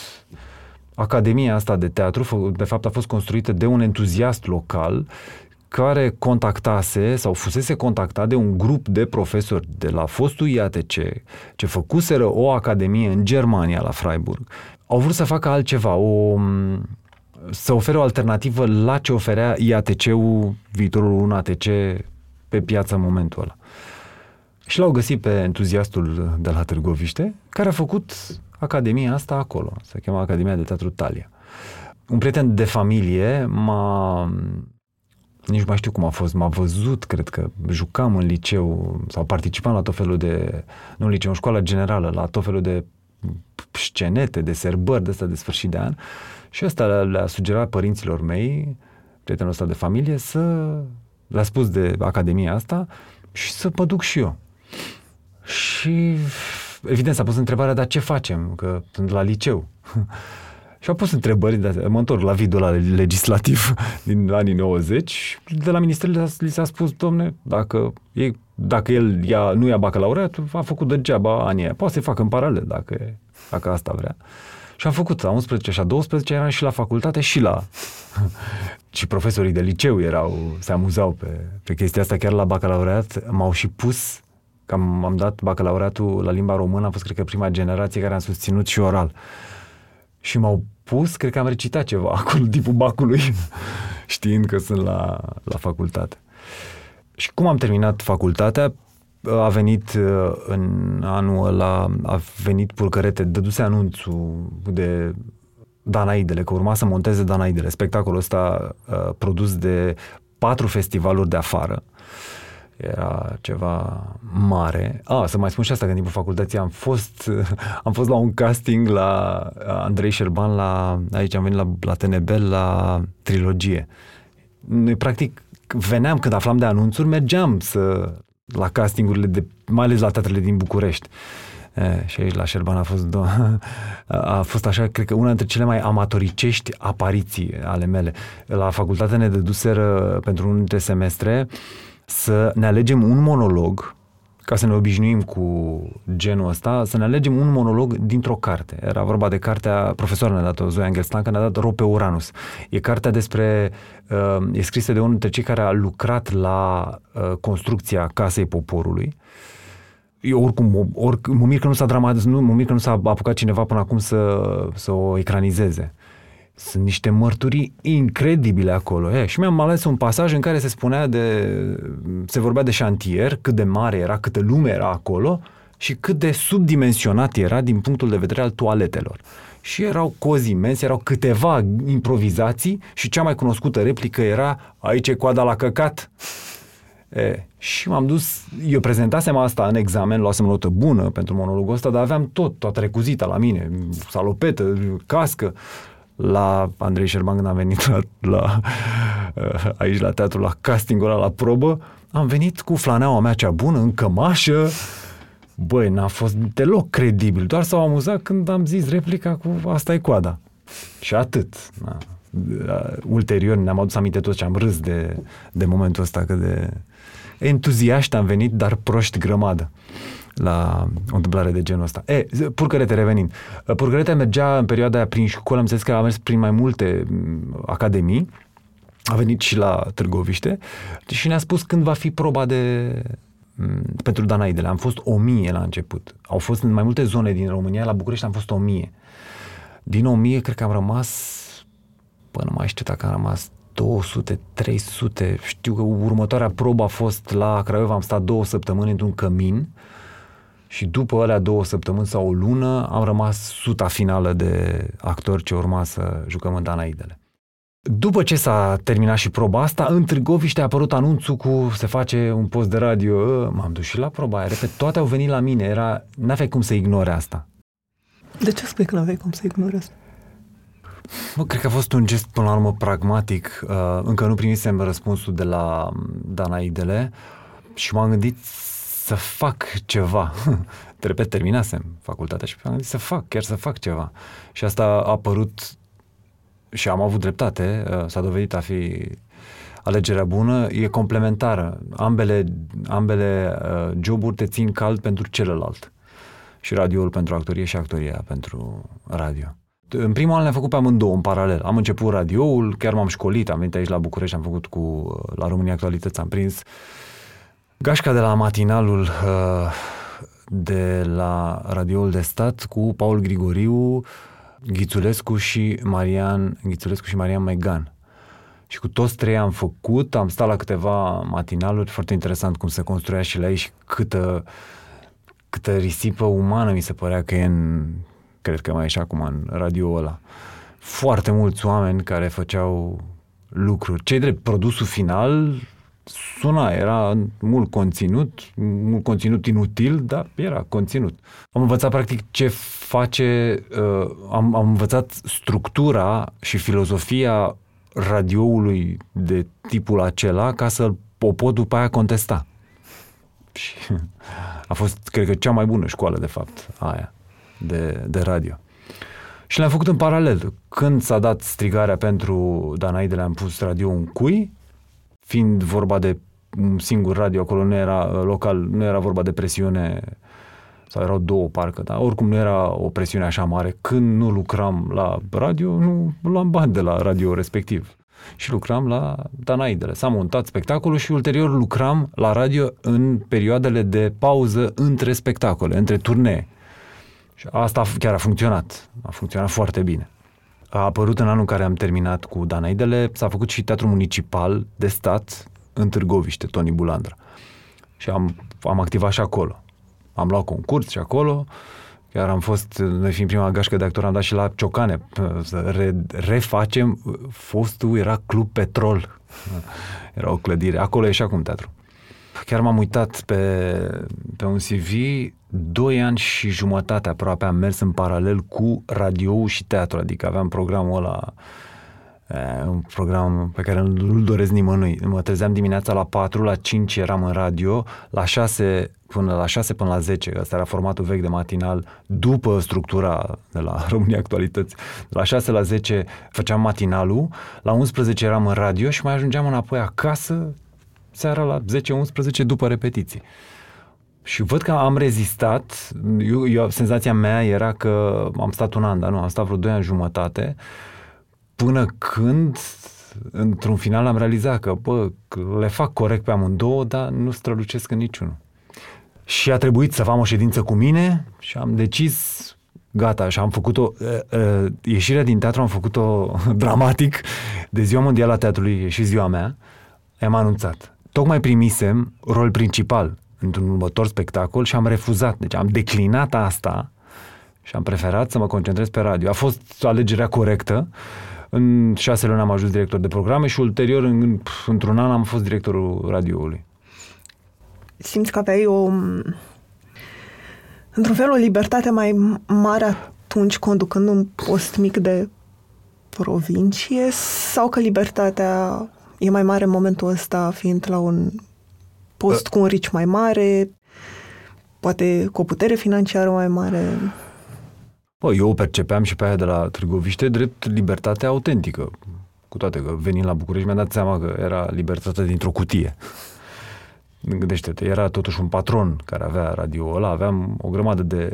Academia asta de teatru, de fapt a fost construită de un entuziast local care contactase sau fusese contactat de un grup de profesori de la fostul IATC, ce făcuseră o academie în Germania, la Freiburg. Au vrut să facă altceva, o, să ofere o alternativă la ce oferea IATC-ul, viitorul un ATC pe piață în momentul ăla. Și l-au găsit pe entuziastul de la Târgoviște, care a făcut academia asta acolo. Se cheamă Academia de Teatru Talia. Un prieten de familie m-a nici nu mai știu cum a fost, m-a văzut, cred că jucam în liceu sau participam la tot felul de, nu în liceu, în școala generală, la tot felul de scenete de serbări de asta de sfârșit de an și ăsta le-a sugerat părinților mei, prietenul ăsta de familie, să le-a spus de Academia asta și să mă duc și eu. Și evident s-a pus întrebarea, dar ce facem? Că sunt la liceu. Și au pus întrebări, de mă întorc la video la legislativ din anii 90, de la minister li s-a spus, domne, dacă, e, dacă el ia, nu ia bacalaureat, a făcut degeaba anii aia. Poate să-i facă în paralel, dacă, dacă asta vrea. Și am făcut, la 11 și a 12 eram și la facultate și la... și profesorii de liceu erau, se amuzau pe, pe chestia asta, chiar la bacalaureat m-au și pus că am, am dat bacalaureatul la limba română, am fost, cred că, prima generație care am susținut și oral. Și m-au pus, cred că am recitat ceva acolo, tipul bacului, știind că sunt la, la facultate. Și cum am terminat facultatea, a venit uh, în anul ăla, a venit Purcărete, dăduse anunțul de Danaidele, că urma să monteze Danaidele, spectacolul ăsta uh, produs de patru festivaluri de afară. Era ceva mare. Ah, să mai spun și asta, că în timpul facultății am fost, am fost la un casting la Andrei Șerban, la, aici am venit la, la TNB, la trilogie. Noi, practic, veneam când aflam de anunțuri, mergeam să, la castingurile, de, mai ales la teatrele din București. E, și aici la Șerban a fost, do- a fost așa, cred că una dintre cele mai amatoricești apariții ale mele. La facultate ne dăduseră pentru unul dintre semestre să ne alegem un monolog ca să ne obișnuim cu genul ăsta, să ne alegem un monolog dintr-o carte. Era vorba de cartea, profesoara ne-a dat-o, Zoe Angelstan, ne-a dat Rope Uranus. E cartea despre, uh, e scrisă de unul dintre cei care a lucrat la uh, construcția Casei Poporului. Eu oricum, oricum mă mir că nu s-a dramatizat, nu, mă mir că nu s-a apucat cineva până acum să, să o ecranizeze. Sunt niște mărturii incredibile acolo. E, și mi-am ales un pasaj în care se spunea de, se vorbea de șantier, cât de mare era, câtă lume era acolo și cât de subdimensionat era din punctul de vedere al toaletelor. Și erau cozi imense, erau câteva improvizații și cea mai cunoscută replică era aici e coada la căcat. E, și m-am dus, eu prezentasem asta în examen, luasem notă bună pentru monologul ăsta, dar aveam tot, toată recuzita la mine, salopetă, cască la Andrei Șerban când am venit la, la, uh, aici la teatru, la castingul ăla, la probă, am venit cu flaneaua mea cea bună, în cămașă, Băi, n-a fost deloc credibil, doar s-au amuzat când am zis replica cu asta e coada. Și atât. Na. Uh, ulterior ne-am adus aminte tot ce am râs de, de momentul ăsta, că de entuziaști am venit, dar proști grămadă la o întâmplare de genul ăsta. E, Purcărete, revenind. Purcărete mergea în perioada aia prin școală, am înțeles că a mers prin mai multe academii, a venit și la Târgoviște și ne-a spus când va fi proba de pentru Danaidele. Am fost o mie la început. Au fost în mai multe zone din România, la București am fost o mie. Din o mie cred că am rămas, până mai știu dacă am rămas 200, 300. Știu că următoarea probă a fost la Craiova, am stat două săptămâni într-un cămin și după alea două săptămâni sau o lună am rămas suta finală de actori ce urma să jucăm în Danaidele. După ce s-a terminat și proba asta, în Târgoviște a apărut anunțul cu se face un post de radio. Ă, m-am dus și la proba aia. Repet, toate au venit la mine. Era, n-aveai cum să ignore asta. De ce spui că n-aveai cum să ignore asta? Bă, cred că a fost un gest, până la urmă, pragmatic. Uh, încă nu primisem răspunsul de la Danaidele și m-am gândit să fac ceva. Te repet, terminasem facultatea și am gândit să fac, chiar să fac ceva. Și asta a apărut și am avut dreptate, uh, s-a dovedit a fi alegerea bună, e complementară. Ambele, ambele uh, joburi te țin cald pentru celălalt. Și radioul pentru actorie și actoria pentru radio. În primul an le-am făcut pe amândouă, în paralel. Am început radioul, chiar m-am școlit, am venit aici la București, am făcut cu, uh, la România Actualități, am prins gașca de la matinalul uh, de la radioul de stat cu Paul Grigoriu, Ghițulescu și Marian, Ghițulescu și Marian Megan. Și cu toți trei am făcut, am stat la câteva matinaluri, foarte interesant cum se construia și la ei și câtă, câtă risipă umană mi se părea că e în, cred că mai e și acum în radio ăla. Foarte mulți oameni care făceau lucruri. Cei drept, produsul final suna, era mult conținut, mult conținut inutil, dar era conținut. Am învățat practic ce face, uh, am, am învățat structura și filozofia radioului de tipul acela ca să o pot după aia contesta. Și a fost, cred că, cea mai bună școală, de fapt, aia, de, de radio. Și le-am făcut în paralel. Când s-a dat strigarea pentru Danaide, le-am pus radio în cui, fiind vorba de un singur radio acolo, nu era uh, local, nu era vorba de presiune sau erau două parcă, dar oricum nu era o presiune așa mare. Când nu lucram la radio, nu luam bani de la radio respectiv. Și lucram la Danaidele. S-a montat spectacolul și ulterior lucram la radio în perioadele de pauză între spectacole, între turnee. Și asta chiar a funcționat. A funcționat foarte bine. A apărut în anul în care am terminat cu Danaidele, s-a făcut și Teatrul Municipal de Stat în Târgoviște, Toni Bulandra. Și am, am activat și acolo. Am luat concurs și acolo, chiar am fost, noi fiind prima gașcă de actor, am dat și la Ciocane să re, refacem, fostul era Club Petrol. Era o clădire. Acolo e și acum teatru. Chiar m-am uitat pe, pe un CV, doi ani și jumătate aproape am mers în paralel cu radio și teatru, adică aveam programul ăla un program pe care nu-l doresc nimănui. Mă trezeam dimineața la 4, la 5 eram în radio, la 6 până la 6 până la 10, ăsta era formatul vechi de matinal, după structura de la România Actualități. De la 6 la 10 făceam matinalul, la 11 eram în radio și mai ajungeam înapoi acasă seara la 10-11 după repetiții. Și văd că am rezistat, eu, eu, senzația mea era că am stat un an, dar nu, am stat vreo 2 ani jumătate, până când într-un final am realizat că, bă, le fac corect pe amândouă, dar nu strălucesc în niciunul. Și a trebuit să fac o ședință cu mine și am decis, gata, și am făcut-o, uh, uh, ieșirea din teatru am făcut-o dramatic, de ziua mondială a teatrului, e și ziua mea, am anunțat. Tocmai primisem rol principal într-un următor spectacol și am refuzat. Deci am declinat asta și am preferat să mă concentrez pe radio. A fost alegerea corectă. În șase luni am ajuns director de programe și ulterior, în, într-un an, am fost directorul radioului. Simți că aveai o, într-un fel, o libertate mai mare atunci conducând un post mic de provincie sau că libertatea e mai mare în momentul ăsta fiind la un post cu un rici mai mare, poate cu o putere financiară mai mare? Bă, eu o percepeam și pe aia de la Târgoviște drept libertate autentică. Cu toate că venind la București mi-am dat seama că era libertatea dintr-o cutie. Gândește-te, era totuși un patron care avea radio ăla, aveam o grămadă de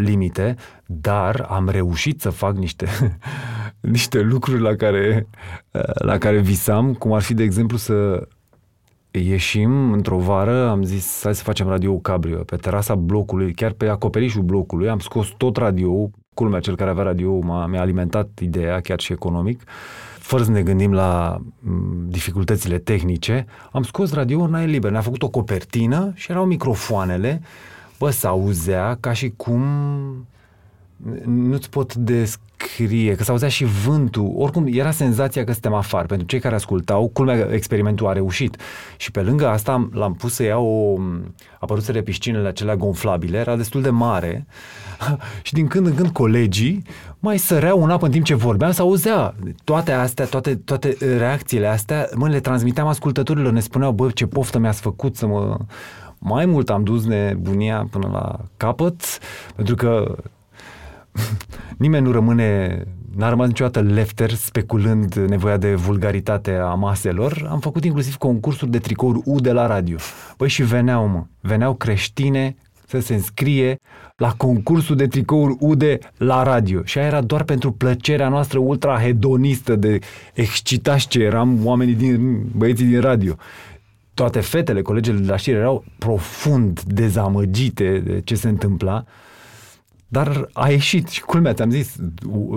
limite, dar am reușit să fac niște, niște lucruri la care, la care visam, cum ar fi, de exemplu, să ieșim într-o vară, am zis, hai să facem radio cabrio pe terasa blocului, chiar pe acoperișul blocului, am scos tot radio, culmea cel care avea radio m-a, mi-a alimentat ideea, chiar și economic, fără să ne gândim la m, dificultățile tehnice, am scos radio în aer liber, ne-a făcut o copertină și erau microfoanele, bă, se auzea ca și cum nu-ți pot descrie, că s-auzea și vântul, oricum era senzația că suntem afară. Pentru cei care ascultau, culmea, experimentul a reușit. Și pe lângă asta l-am pus să iau o... apăruseră piscinele acelea gonflabile, era destul de mare. Și din când în când colegii mai săreau în apă în timp ce vorbeam, să auzea. Toate astea, toate, toate reacțiile astea, mă, le transmiteam ascultătorilor, ne spuneau, bă, ce poftă mi-ați făcut să mă... Mai mult am dus nebunia până la capăt, pentru că nimeni nu rămâne, n-a rămas niciodată lefter speculând nevoia de vulgaritate a maselor. Am făcut inclusiv concursuri de tricouri U de la radio. Păi și veneau, mă, veneau creștine să se înscrie la concursul de tricouri UDE la radio. Și aia era doar pentru plăcerea noastră ultra-hedonistă de excitați ce eram oamenii din, băieții din radio. Toate fetele, colegele de la știri erau profund dezamăgite de ce se întâmpla dar a ieșit și culmea, ți-am zis,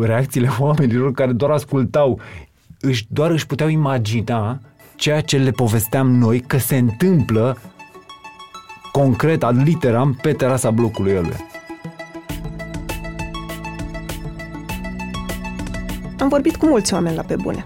reacțiile oamenilor care doar ascultau, își, doar își puteau imagina ceea ce le povesteam noi că se întâmplă concret, ad literam, pe terasa blocului ăluia. Am vorbit cu mulți oameni la pe bune.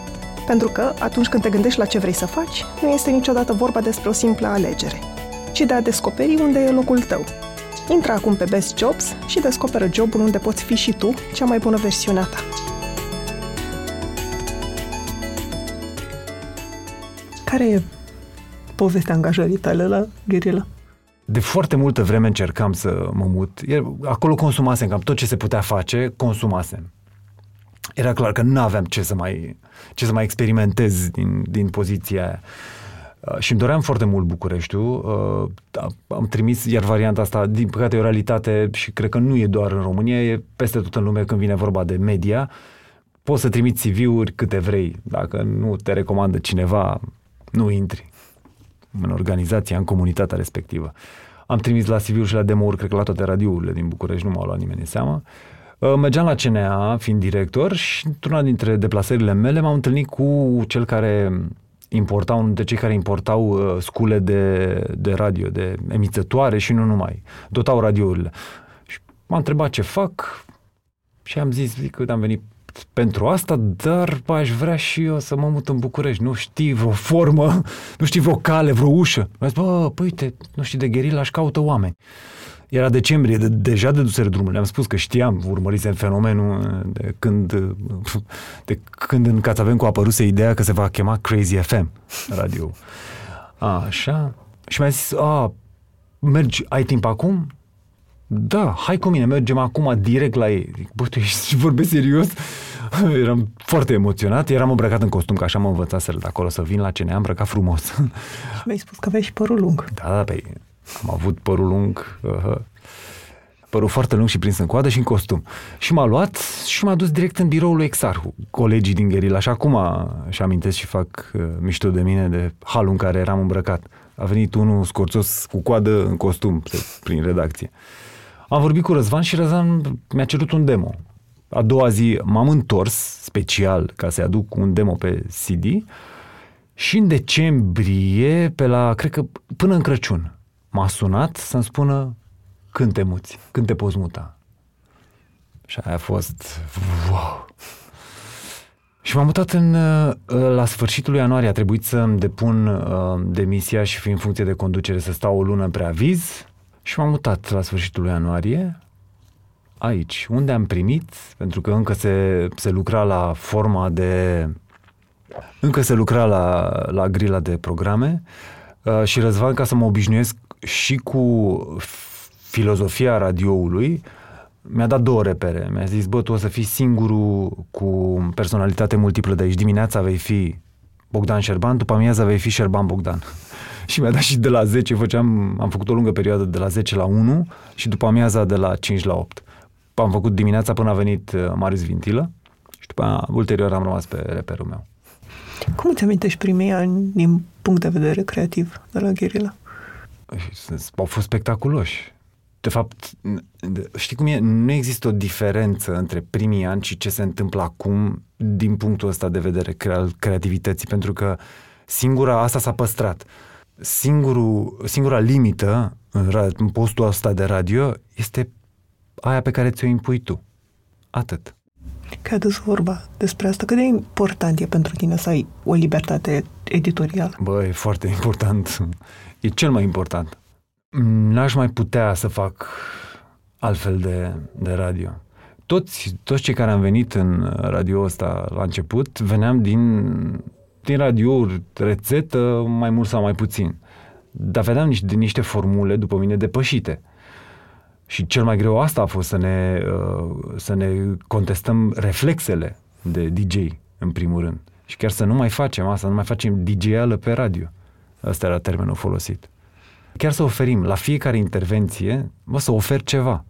Pentru că, atunci când te gândești la ce vrei să faci, nu este niciodată vorba despre o simplă alegere, ci de a descoperi unde e locul tău. Intră acum pe Best Jobs și descoperă jobul unde poți fi și tu cea mai bună versiune a ta. Care e povestea angajării tale la Guerilla? De foarte multă vreme încercam să mă mut. Acolo consumasem cam tot ce se putea face, consumasem. Era clar că nu aveam ce să mai, ce să mai experimentez din, din poziția aia. Uh, și îmi doream foarte mult Bucureștiul. Uh, am trimis, iar varianta asta, din păcate, e o realitate și cred că nu e doar în România, e peste tot în lume când vine vorba de media. Poți să trimiți CV-uri câte vrei. Dacă nu te recomandă cineva, nu intri în organizația, în comunitatea respectivă. Am trimis la CV-uri și la demo-uri, cred că la toate radiourile din București, nu m-a luat nimeni în seamă. Uh, mergeam la CNA, fiind director, și într-una dintre deplasările mele m-am întâlnit cu cel care importau, unul dintre cei care importau uh, scule de, de radio, de emițătoare și nu numai. Dotau radiourile. Și m-a întrebat ce fac și am zis, zic, că am venit pentru asta, dar aș vrea și eu să mă mut în București. Nu știi vreo formă, nu știi vreo cale, vreo ușă. Mi-a zis, bă, păi, uite, nu știi de gherila, aș caută oameni. Era decembrie, de, deja de dusere drumul. Le-am spus că știam, urmărisem fenomenul de când, de când în Cațavencu a apăruse ideea că se va chema Crazy FM radio. A, așa. Și mi-a zis, a, mergi, ai timp acum? Da, hai cu mine, mergem acum direct la ei. Zic, bă, tu ești, vorbesc serios? Eram foarte emoționat, eram îmbrăcat în costum, că așa mă învățaseră de acolo să vin la ce ne-am îmbrăcat frumos. Și mi-ai spus că aveai și părul lung. Da, da, pe am avut părul lung, uh, părul foarte lung și prins în coadă și în costum. Și m-a luat și m-a dus direct în biroul lui Exarhu, colegii din Gherila. Și acum și amintesc și fac uh, mișto de mine de halul în care eram îmbrăcat. A venit unul scorțos cu coadă în costum prin redacție. Am vorbit cu Răzvan și Răzvan mi-a cerut un demo. A doua zi m-am întors special ca să-i aduc un demo pe CD și în decembrie, pe la, cred că până în Crăciun, m-a sunat să-mi spună când te muți, când te poți muta. Și aia a fost wow. Și m-am mutat în, uh, la sfârșitul lui ianuarie. A trebuit să-mi depun uh, demisia și fi în funcție de conducere să stau o lună preaviz și m-am mutat la sfârșitul lui ianuarie aici, unde am primit, pentru că încă se, se lucra la forma de... Încă se lucra la, la grila de programe uh, și Răzvan, ca să mă obișnuiesc și cu filozofia radioului, mi-a dat două repere. Mi-a zis, bă, tu o să fii singurul cu personalitate multiplă de aici. Dimineața vei fi Bogdan Șerban, după amiaza vei fi Șerban Bogdan. și mi-a dat și de la 10, făceam, am făcut o lungă perioadă de la 10 la 1 și după amiaza de la 5 la 8. Am făcut dimineața până a venit uh, Marius Vintilă și după aia, ulterior am rămas pe reperul meu. Cum îți amintești primii ani din punct de vedere creativ de la Guerilla? Au fost spectaculoși. De fapt, știi cum e? Nu există o diferență între primii ani și ce se întâmplă acum din punctul ăsta de vedere al creativității, pentru că singura, asta s-a păstrat. Singurul, singura limită în, în postul ăsta de radio este aia pe care ți-o impui tu. Atât. Că adus vorba despre asta, cât de important e pentru tine să ai o libertate editorială? Bă, e foarte important. E cel mai important. N-aș mai putea să fac altfel de, de radio. Toți, toți cei care am venit în radio ăsta la început, veneam din, din radiouri, rețetă, mai mult sau mai puțin. Dar vedeam niște, niște formule, după mine, depășite. Și cel mai greu asta a fost să ne, uh, să ne contestăm reflexele de DJ, în primul rând. Și chiar să nu mai facem asta, nu mai facem DJ-ală pe radio. Asta era termenul folosit. Chiar să oferim la fiecare intervenție, mă, să ofer ceva.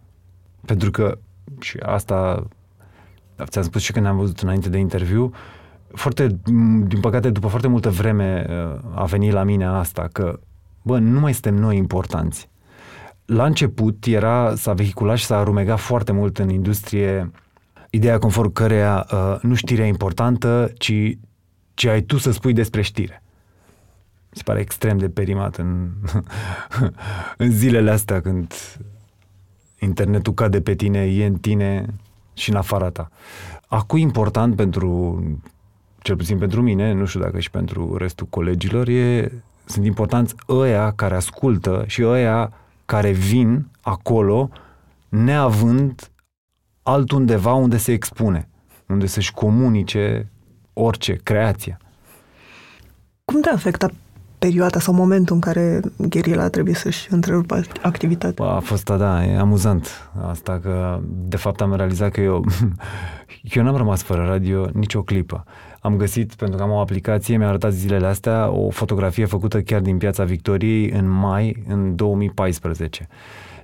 Pentru că, și asta ți-am spus și când am văzut înainte de interviu, foarte, din păcate, după foarte multă vreme uh, a venit la mine asta, că, bă, nu mai suntem noi importanți. La început era, s-a vehiculat și s-a arumegat foarte mult în industrie ideea conform căreia uh, nu știrea importantă, ci ce ai tu să spui despre știre. Mi se pare extrem de perimat în, în zilele astea când internetul cade pe tine, e în tine și în afara ta. Acum important pentru, cel puțin pentru mine, nu știu dacă și pentru restul colegilor, e, sunt importanți ăia care ascultă și ăia care vin acolo neavând altundeva unde se expune, unde să-și comunice orice, creația. Cum te-a afectat perioada sau momentul în care gherila trebuie să-și întrerupă activitatea? A fost, da, e amuzant asta că de fapt am realizat că eu, eu n-am rămas fără radio nicio clipă. Am găsit, pentru că am o aplicație, mi-a arătat zilele astea o fotografie făcută chiar din Piața Victoriei în mai, în 2014.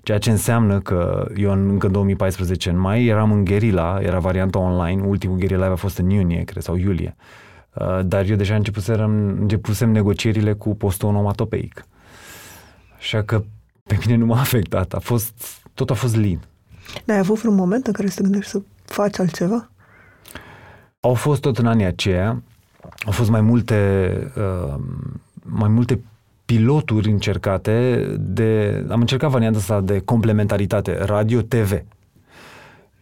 Ceea ce înseamnă că eu încă în 2014, în mai, eram în Guerilla, era varianta online, ultimul Guerilla a fost în iunie, cred, sau iulie. Uh, dar eu deja începusem, începusem negocierile cu postul onomatopeic. Așa că pe mine nu m-a afectat. A fost, tot a fost lin. Dar ai avut vreun moment în care să te gândești să faci altceva? Au fost tot în anii aceia. Au fost mai multe, uh, mai multe piloturi încercate de... Am încercat varianta asta de complementaritate, radio-TV.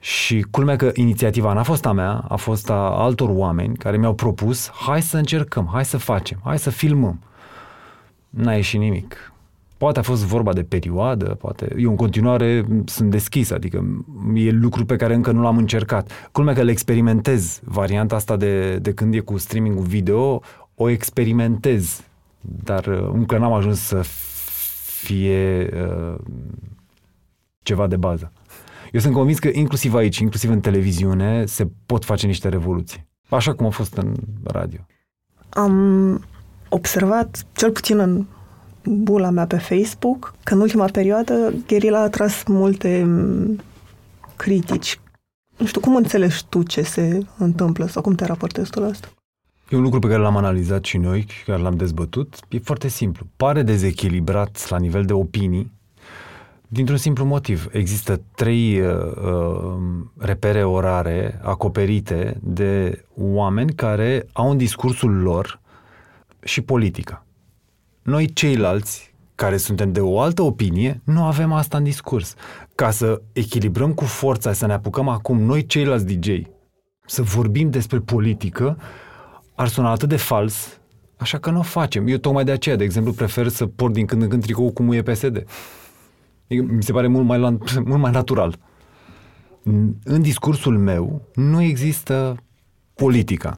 Și culmea că inițiativa n-a fost a mea, a fost a altor oameni care mi-au propus, hai să încercăm, hai să facem, hai să filmăm. N-a ieșit nimic. Poate a fost vorba de perioadă, poate... Eu în continuare sunt deschis, adică e lucru pe care încă nu l-am încercat. Culmea că le experimentez. Varianta asta de, de când e cu streaming video, o experimentez dar uh, încă n-am ajuns să fie uh, ceva de bază. Eu sunt convins că inclusiv aici, inclusiv în televiziune, se pot face niște revoluții. Așa cum a fost în radio. Am observat, cel puțin în bula mea pe Facebook, că în ultima perioadă Gherila a atras multe mm, critici. Nu știu, cum înțelegi tu ce se întâmplă sau cum te raportezi tu la asta? E un lucru pe care l-am analizat și noi, care l-am dezbătut. E foarte simplu. Pare dezechilibrat la nivel de opinii, dintr-un simplu motiv. Există trei uh, uh, repere orare acoperite de oameni care au în discursul lor și politica. Noi ceilalți, care suntem de o altă opinie, nu avem asta în discurs. Ca să echilibrăm cu forța, să ne apucăm acum noi ceilalți DJ, să vorbim despre politică, ar suna atât de fals, așa că nu o facem. Eu tocmai de aceea, de exemplu, prefer să port din când în când tricou cum e PSD. Mi se pare mult mai, mult mai natural. În discursul meu nu există politica.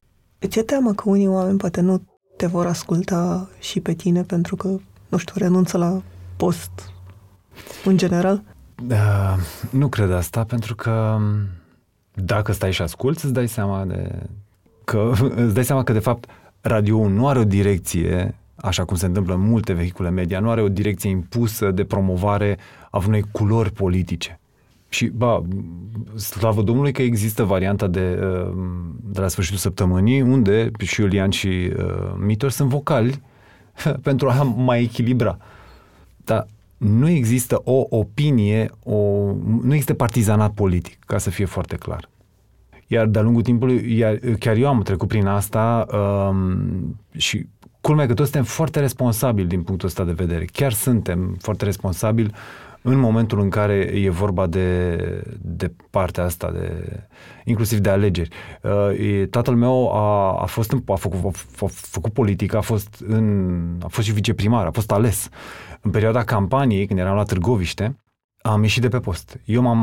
Ce teamă că unii oameni poate nu te vor asculta și pe tine pentru că, nu știu, renunță la post în general? Uh, nu cred asta, pentru că dacă stai și asculți, îți dai seama de că îți dai seama că, de fapt, radio nu are o direcție, așa cum se întâmplă în multe vehicule media, nu are o direcție impusă de promovare a unei culori politice. Și, ba, slavă Domnului că există varianta de, uh, de la sfârșitul săptămânii, unde și Iulian și uh, Mitor sunt vocali pentru a mai echilibra. Dar nu există o opinie, o, nu există partizanat politic, ca să fie foarte clar. Iar de-a lungul timpului, iar, chiar eu am trecut prin asta um, și culmea că toți suntem foarte responsabili din punctul ăsta de vedere. Chiar suntem foarte responsabili în momentul în care e vorba de, de partea asta, de, inclusiv de alegeri. Uh, tatăl meu a, a, fost, a, făcut, a, a făcut politică, a fost, în, a fost și viceprimar, a fost ales. În perioada campaniei, când eram la Târgoviște, am ieșit de pe post. Eu m-am,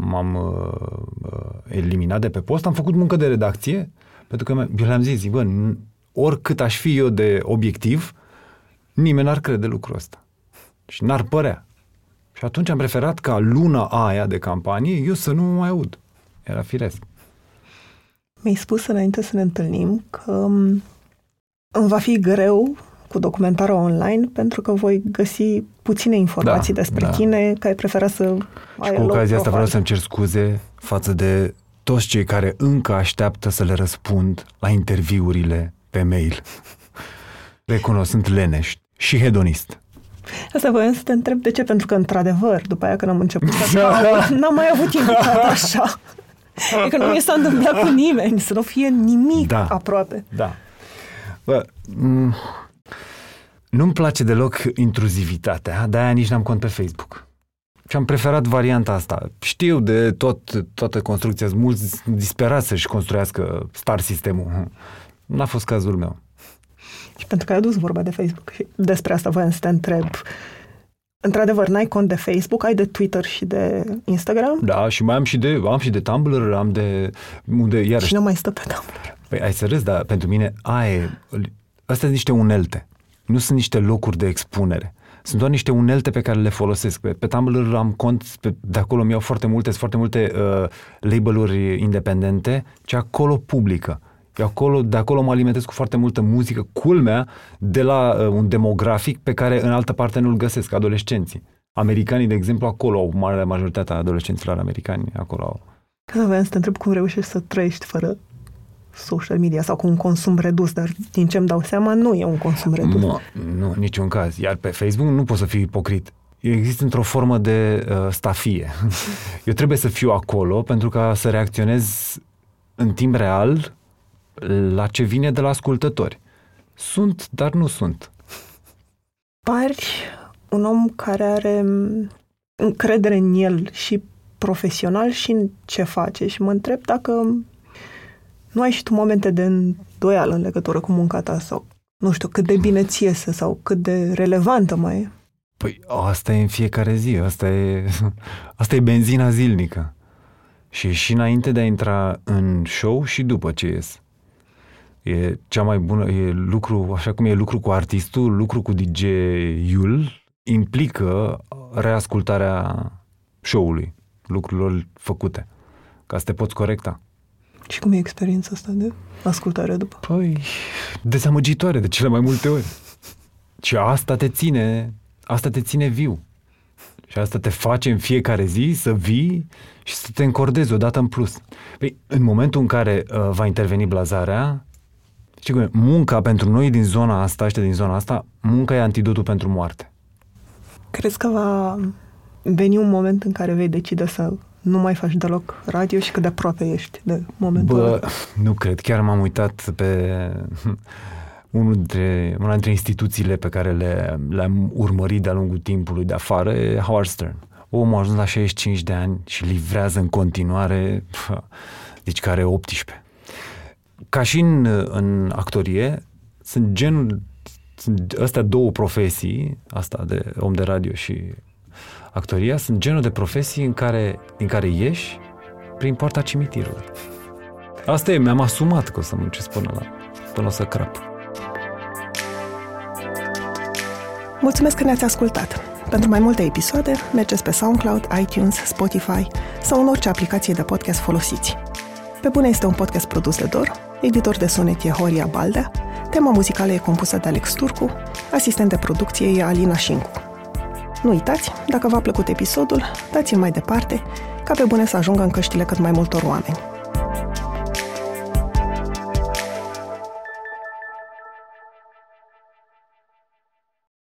m-am uh, uh, eliminat de pe post, am făcut muncă de redacție, pentru că eu le-am zis, bă, oricât aș fi eu de obiectiv, nimeni n-ar crede lucrul ăsta. Și n-ar părea. Și atunci am preferat ca luna aia de campanie eu să nu mă mai aud. Era firesc. Mi-ai spus înainte să ne întâlnim că um, îmi va fi greu cu documentarul online pentru că voi găsi puține informații da, despre da. tine, că ai preferat să Și cu ocazia asta vreau să-mi cer scuze față de toți cei care încă așteaptă să le răspund la interviurile pe mail. Recunosc, sunt leneș și hedonist. Asta voiam să te întreb de ce, pentru că, într-adevăr, după aia când am început să n-am mai avut invitat așa. E că nu mi s-a întâmplat cu nimeni, să nu fie nimic Da. aproape. Da. Bă, m- nu-mi place deloc intruzivitatea, de-aia nici n-am cont pe Facebook. Și am preferat varianta asta. Știu de tot, toată construcția, sunt mulți disperați să-și construiască star sistemul. N-a fost cazul meu. Și pentru că ai adus vorba de Facebook și despre asta voiam să te întreb. Într-adevăr, n-ai cont de Facebook, ai de Twitter și de Instagram Da, și mai am și de, am și de Tumblr, am de, unde, iarăși, și nu mai stă pe Tumblr. Păi ai să râzi, dar pentru mine aia e, astea sunt niște unelte. Nu sunt niște locuri de expunere. Sunt doar niște unelte pe care le folosesc. Pe, pe Tumblr am cont, pe, de acolo mi-au foarte multe, sunt foarte multe uh, label-uri independente, ce acolo publică. Eu acolo, de acolo mă alimentez cu foarte multă muzică, culmea, de la uh, un demografic pe care în altă parte nu-l găsesc, adolescenții. Americanii, de exemplu, acolo au marea majoritatea adolescenților americani, acolo au. Că voiam să te întreb cum reușești să trăiești fără social media sau cu un consum redus, dar din ce îmi dau seama, nu e un consum redus. Nu, nu, niciun caz. Iar pe Facebook nu poți să fii ipocrit. Eu exist într-o formă de uh, stafie. Eu trebuie să fiu acolo pentru ca să reacționez în timp real la ce vine de la ascultători. Sunt, dar nu sunt. Pari un om care are m, încredere în el și profesional și în ce face și mă întreb dacă nu ai și tu momente de îndoială în legătură cu munca ta sau nu știu, cât de bine ți iese sau cât de relevantă mai e. Păi asta e în fiecare zi, asta e, asta e benzina zilnică. Și e și înainte de a intra în show și după ce ies. E cea mai bună, e lucru, așa cum e lucru cu artistul, lucru cu DJ-ul, implică reascultarea show-ului, lucrurilor făcute, ca să te poți corecta. Și cum e experiența asta de ascultare după? Păi, dezamăgitoare de cele mai multe ori. Și asta te ține, asta te ține viu. Și asta te face în fiecare zi să vii și să te încordezi odată în plus. Păi, în momentul în care uh, va interveni blazarea, știi cum e? Munca pentru noi din zona asta, ăștia din zona asta, munca e antidotul pentru moarte. Crezi că va veni un moment în care vei decide să nu mai faci deloc radio și cât de aproape ești de momentul ăla? Bă, nu cred. Chiar m-am uitat pe unul dintre, una dintre instituțiile pe care le, le-am urmărit de-a lungul timpului de afară, e Howard Stern. Omul a ajuns la 65 de ani și livrează în continuare, pf, deci care are 18. Ca și în, în actorie, sunt genul, sunt astea două profesii, asta de om de radio și actoria, sunt genul de profesii în care, din care ieși prin poarta cimitirului. Asta e, mi-am asumat că o să muncesc până la până o să crap. Mulțumesc că ne-ați ascultat! Pentru mai multe episoade, mergeți pe SoundCloud, iTunes, Spotify sau în orice aplicație de podcast folosiți. Pe bune este un podcast produs de Dor, editor de sunet e Horia Baldea, tema muzicală e compusă de Alex Turcu, asistent de producție e Alina Șincu. Nu uitați, dacă v-a plăcut episodul, dați-l mai departe, ca pe bune să ajungă în căștile cât mai multor oameni.